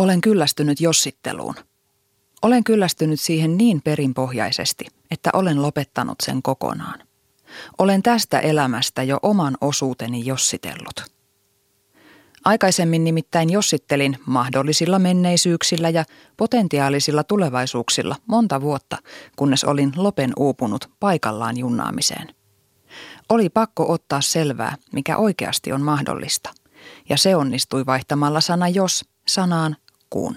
Olen kyllästynyt jossitteluun. Olen kyllästynyt siihen niin perinpohjaisesti, että olen lopettanut sen kokonaan. Olen tästä elämästä jo oman osuuteni jossitellut. Aikaisemmin nimittäin jossittelin mahdollisilla menneisyyksillä ja potentiaalisilla tulevaisuuksilla monta vuotta, kunnes olin lopen uupunut paikallaan junnaamiseen. Oli pakko ottaa selvää, mikä oikeasti on mahdollista, ja se onnistui vaihtamalla sana jos sanaan kun.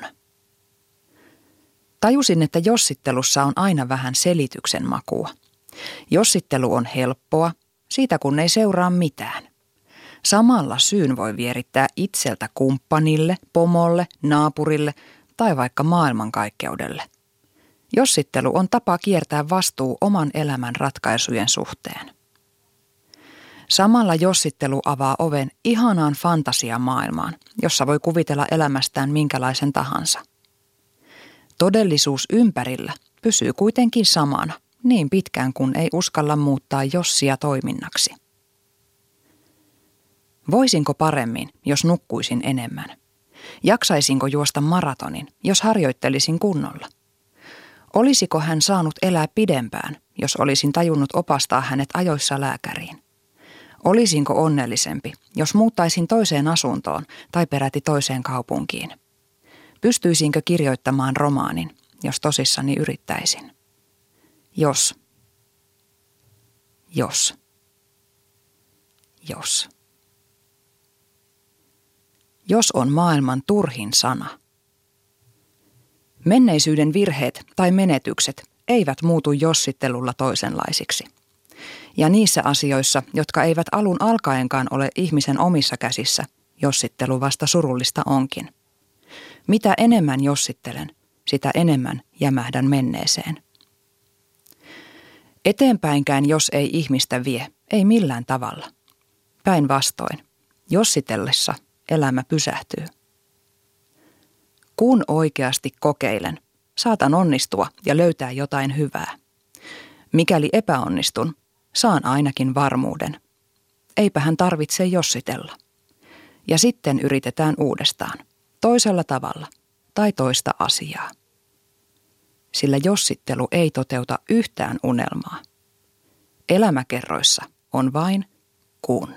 Tajusin, että jossittelussa on aina vähän selityksen makua. Jossittelu on helppoa, siitä kun ei seuraa mitään. Samalla syyn voi vierittää itseltä kumppanille, pomolle, naapurille tai vaikka maailmankaikkeudelle. Jossittelu on tapa kiertää vastuu oman elämän ratkaisujen suhteen. Samalla jossittelu avaa oven ihanaan fantasiamaailmaan, jossa voi kuvitella elämästään minkälaisen tahansa. Todellisuus ympärillä pysyy kuitenkin samana niin pitkään kuin ei uskalla muuttaa jossia toiminnaksi. Voisinko paremmin, jos nukkuisin enemmän? Jaksaisinko juosta maratonin, jos harjoittelisin kunnolla? Olisiko hän saanut elää pidempään, jos olisin tajunnut opastaa hänet ajoissa lääkäriin? Olisinko onnellisempi, jos muuttaisin toiseen asuntoon tai peräti toiseen kaupunkiin? Pystyisinkö kirjoittamaan romaanin, jos tosissani yrittäisin? Jos. Jos. Jos. Jos on maailman turhin sana. Menneisyyden virheet tai menetykset eivät muutu jossittelulla toisenlaisiksi – ja niissä asioissa, jotka eivät alun alkaenkaan ole ihmisen omissa käsissä, jossittelu vasta surullista onkin. Mitä enemmän jossittelen, sitä enemmän jämähdän menneeseen. Eteenpäinkään, jos ei ihmistä vie, ei millään tavalla. Päinvastoin, jossitellessa elämä pysähtyy. Kun oikeasti kokeilen, saatan onnistua ja löytää jotain hyvää. Mikäli epäonnistun, Saan ainakin varmuuden. Eipä hän tarvitse jossitella. Ja sitten yritetään uudestaan, toisella tavalla tai toista asiaa. Sillä jossittelu ei toteuta yhtään unelmaa. Elämäkerroissa on vain kun.